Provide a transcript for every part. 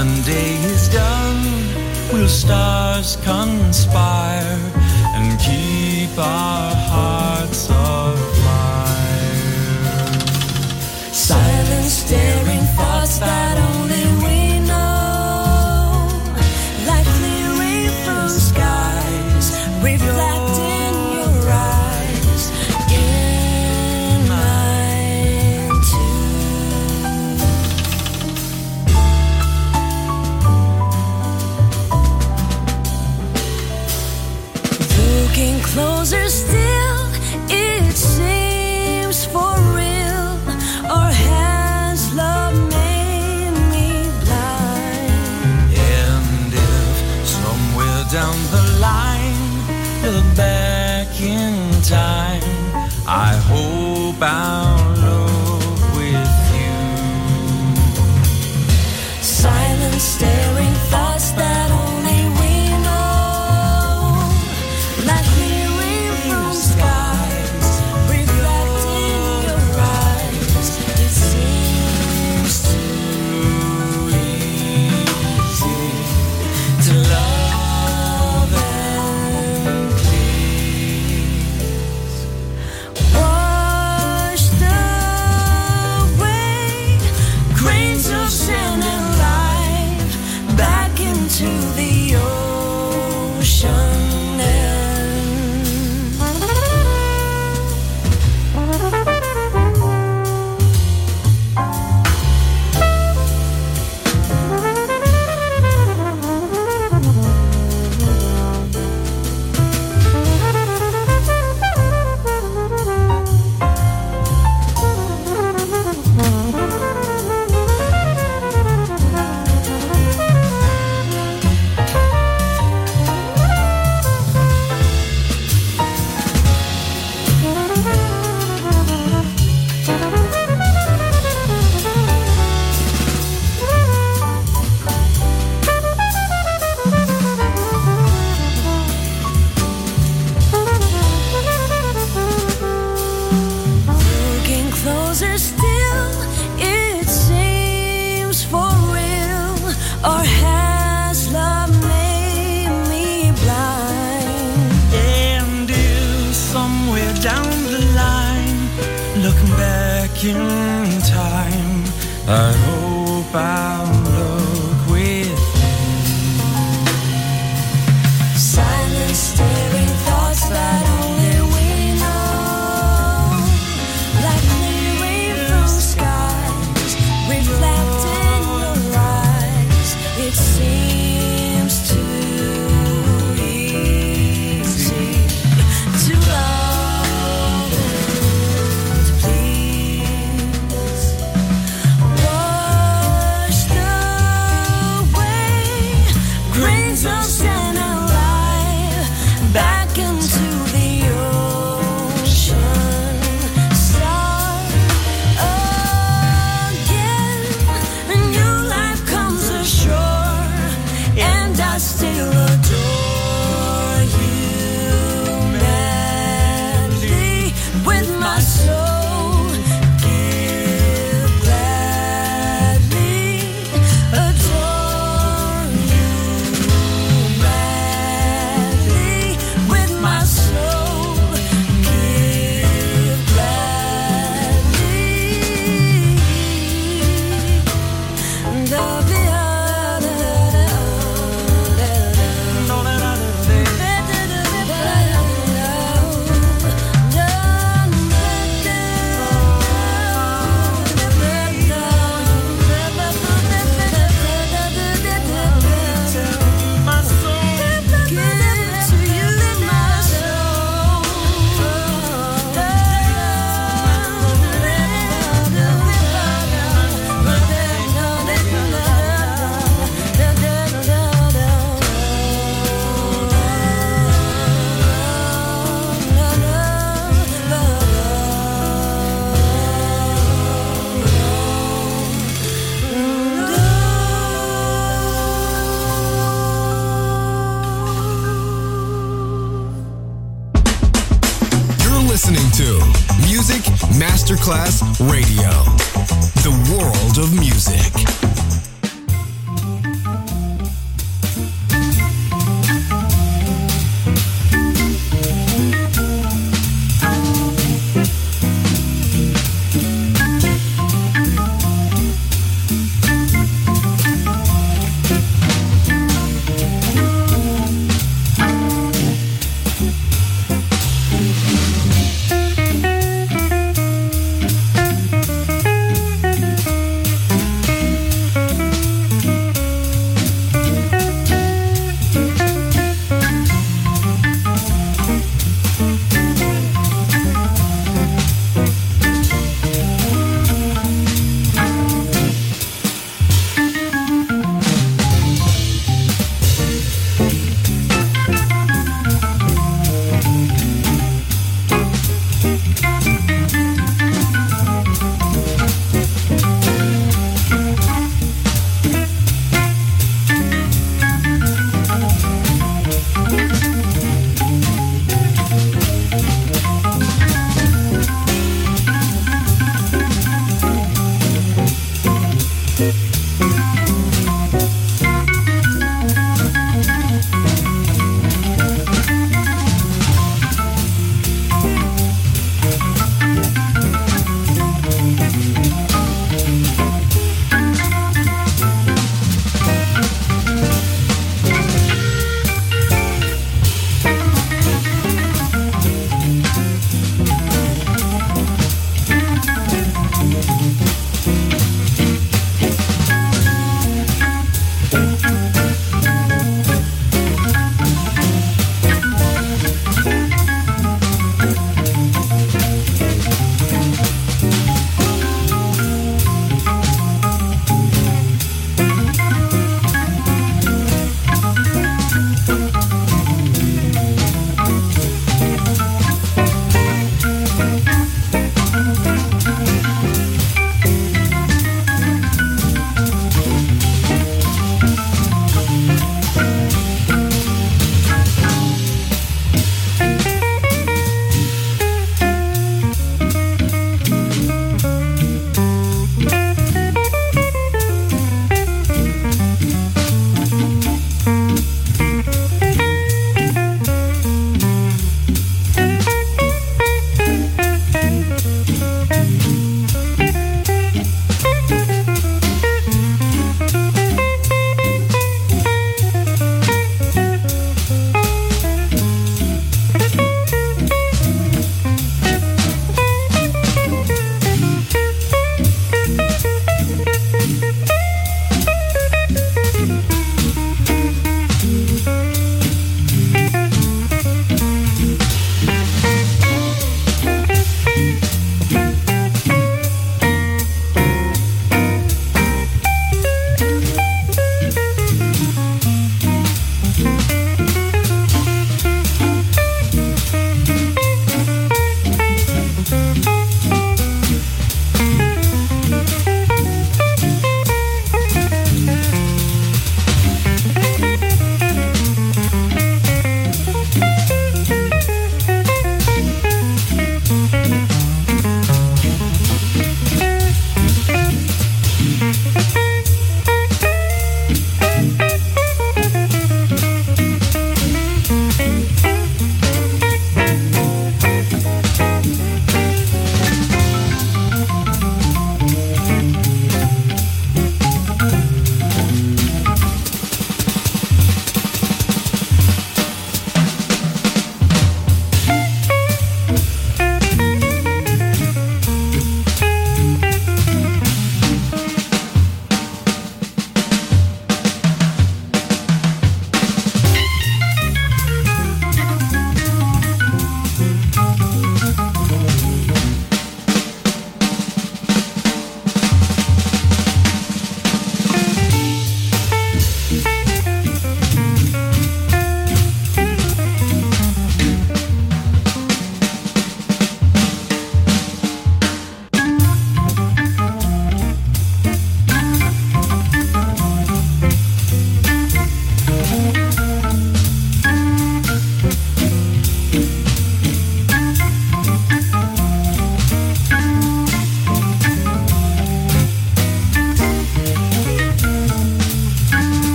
southern day is done, will stars conspire and keep our hearts afire? Silence staring thoughts that hope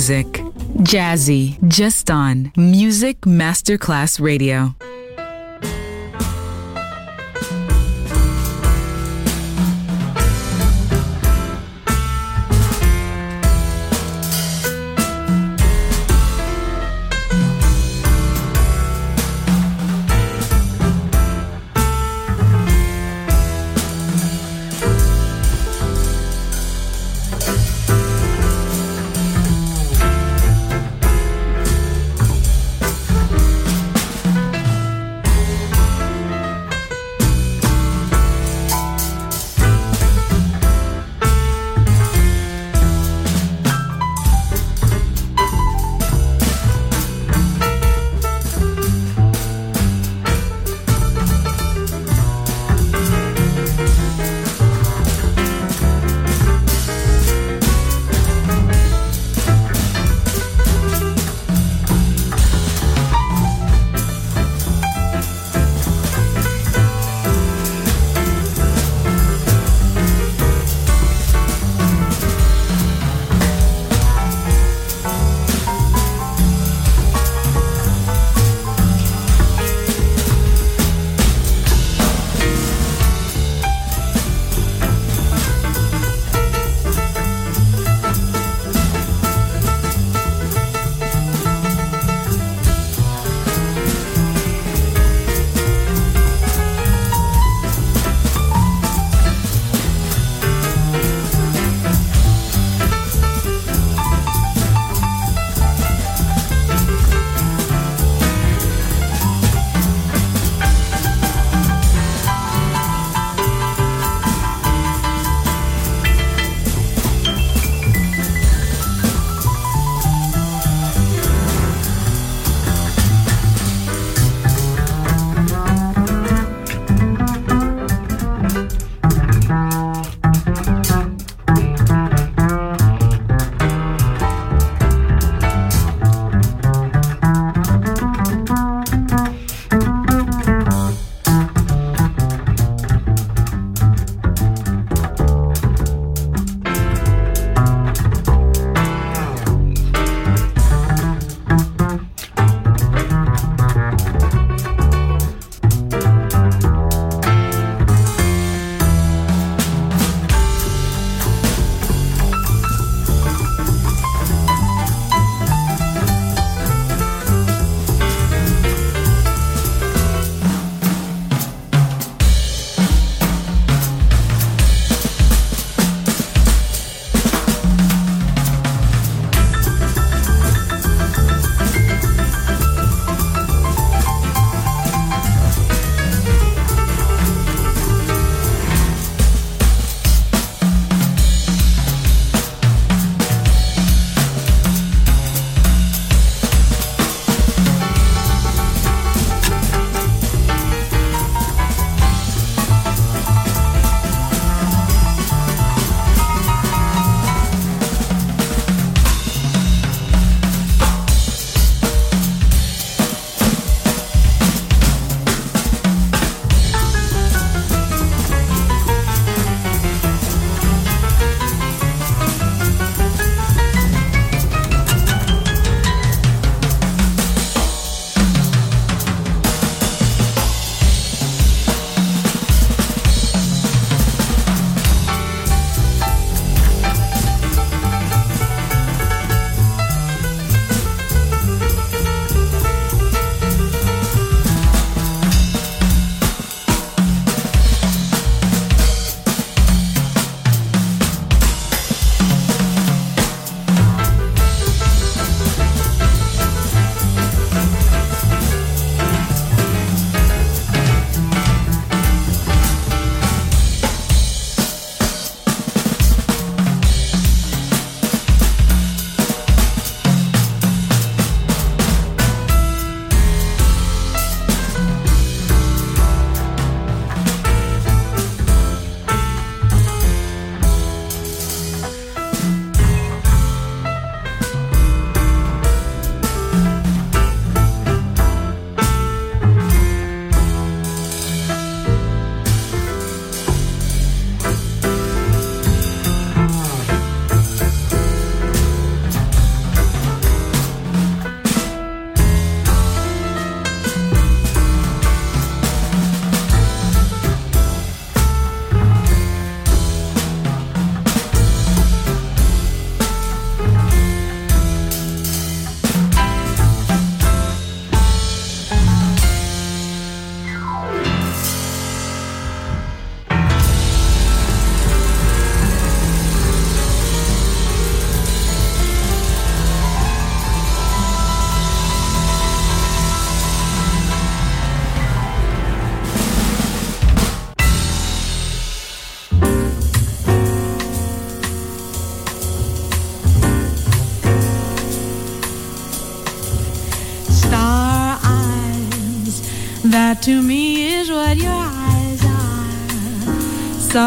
music. Jazzy, just on Music Masterclass Radio.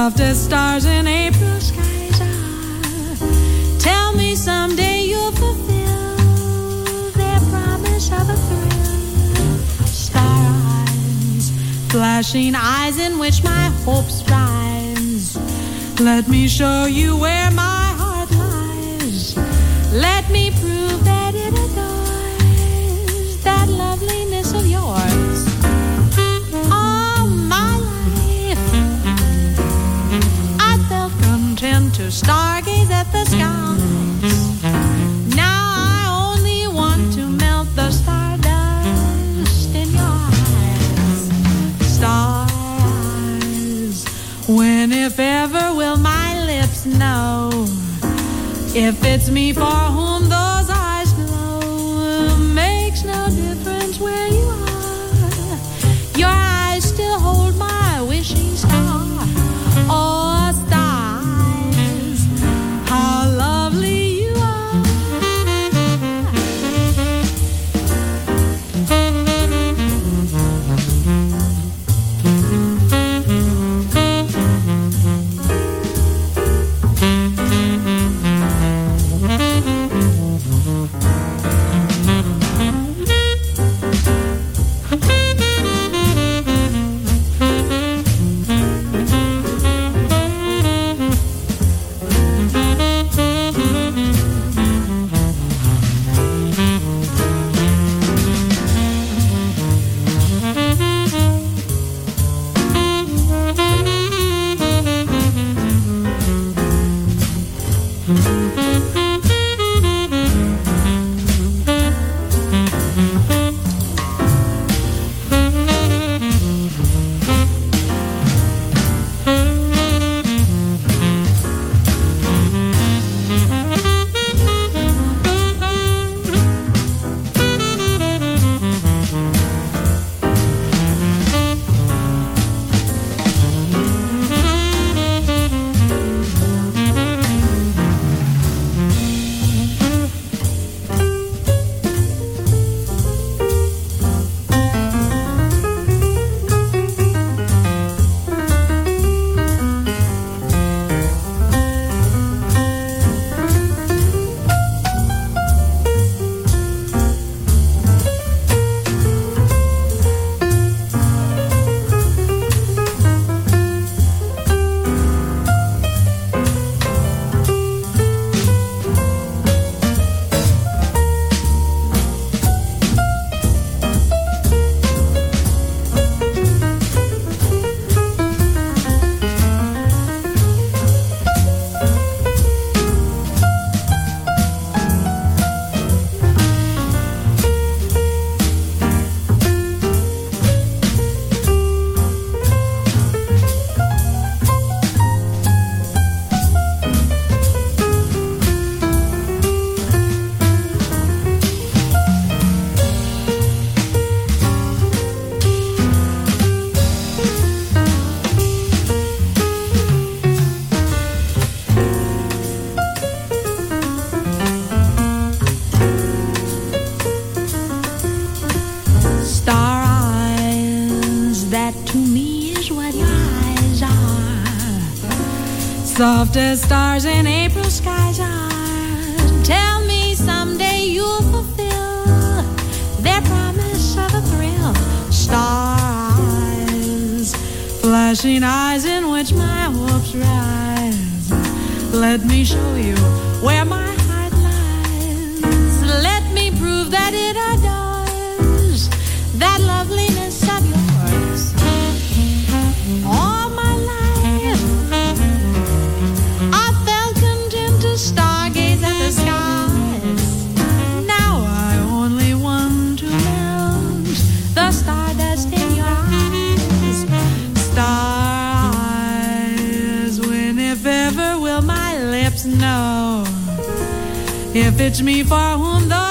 As stars in April skies are. Tell me someday you'll fulfill their promise of a thrill. Star eyes, flashing eyes in which my hopes rise. Let me show you where my heart lies. Let me stargaze at the skies. Now I only want to melt the stardust in your eyes. Star eyes, when if ever will my lips know if it's me for whom Soft as stars in April skies are. Tell me someday you'll fulfill their promise of a thrill. Star eyes, flashing eyes in which my hopes rise. Let me show you where my if me for whom those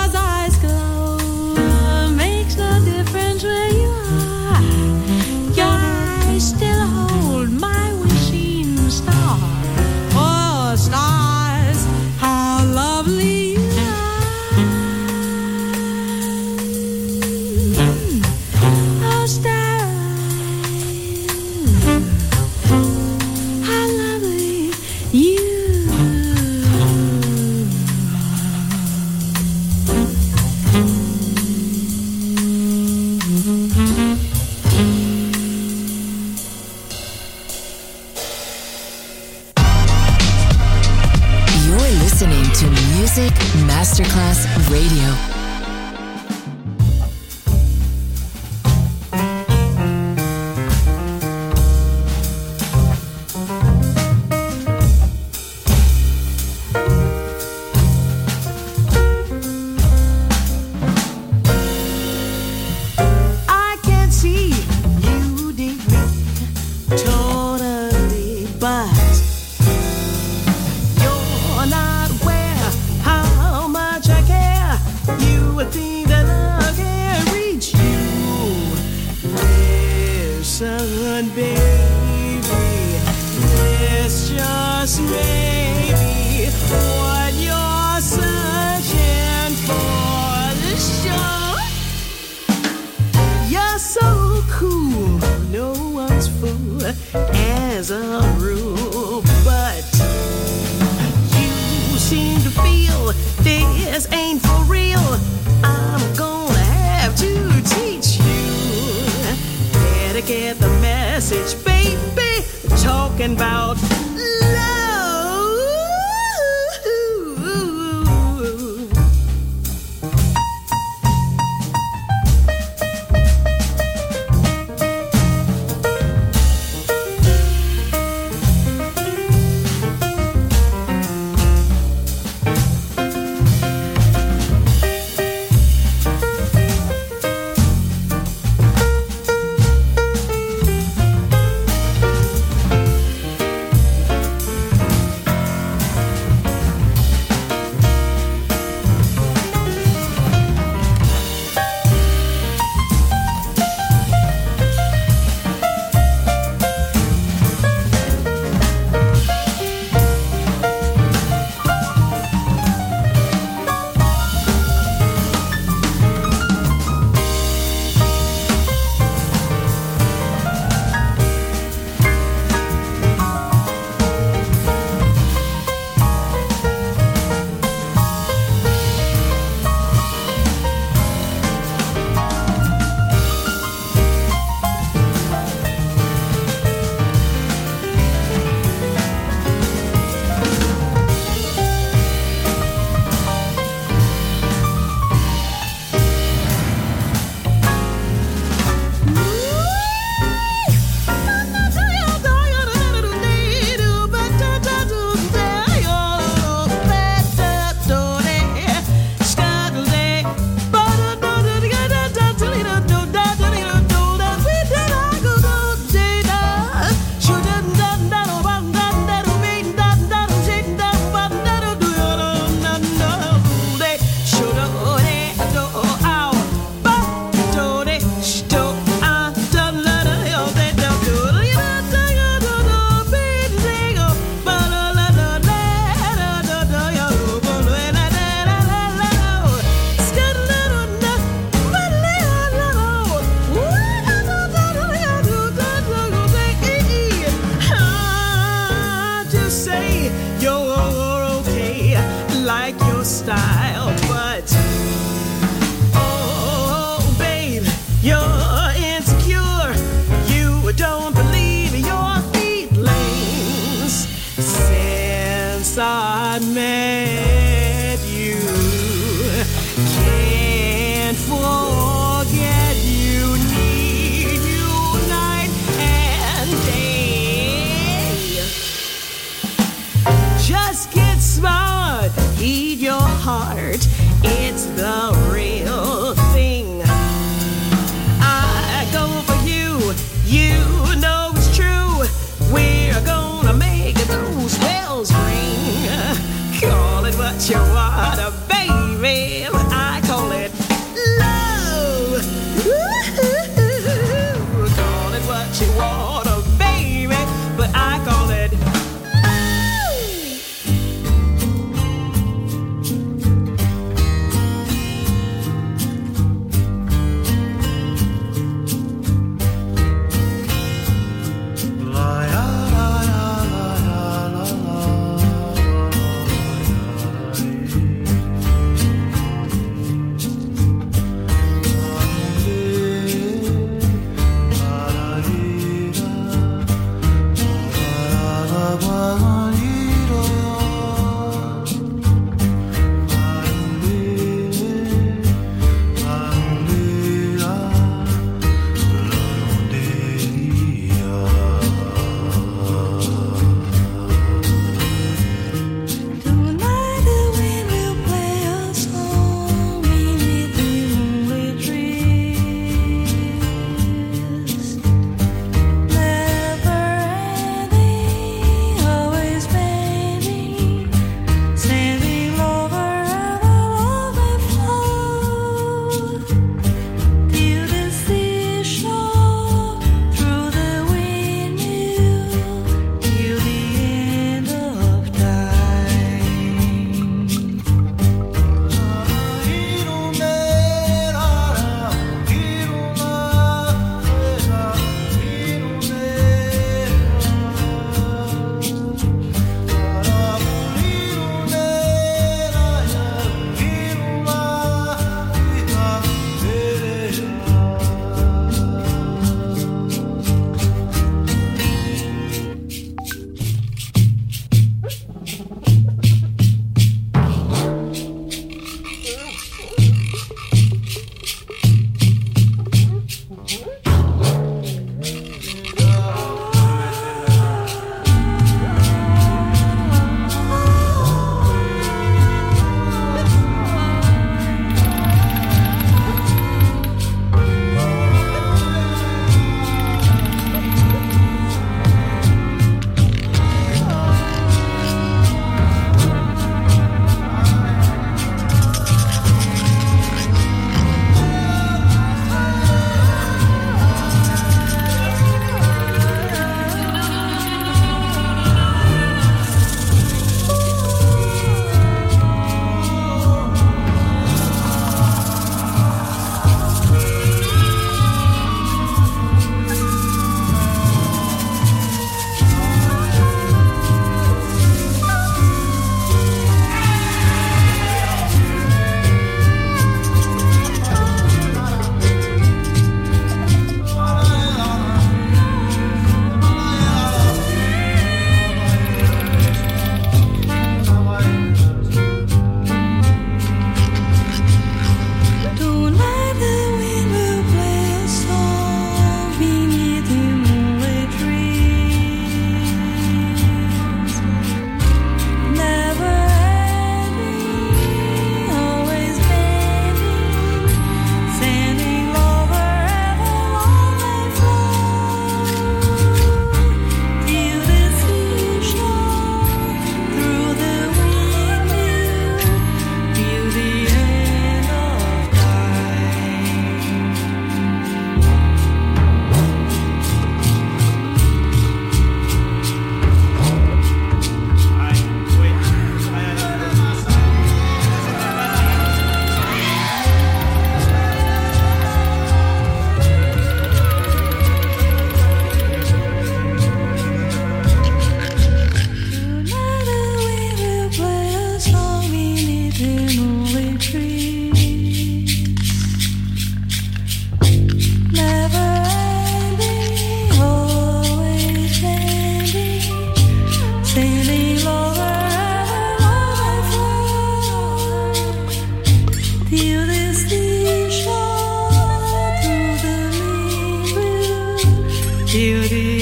beauty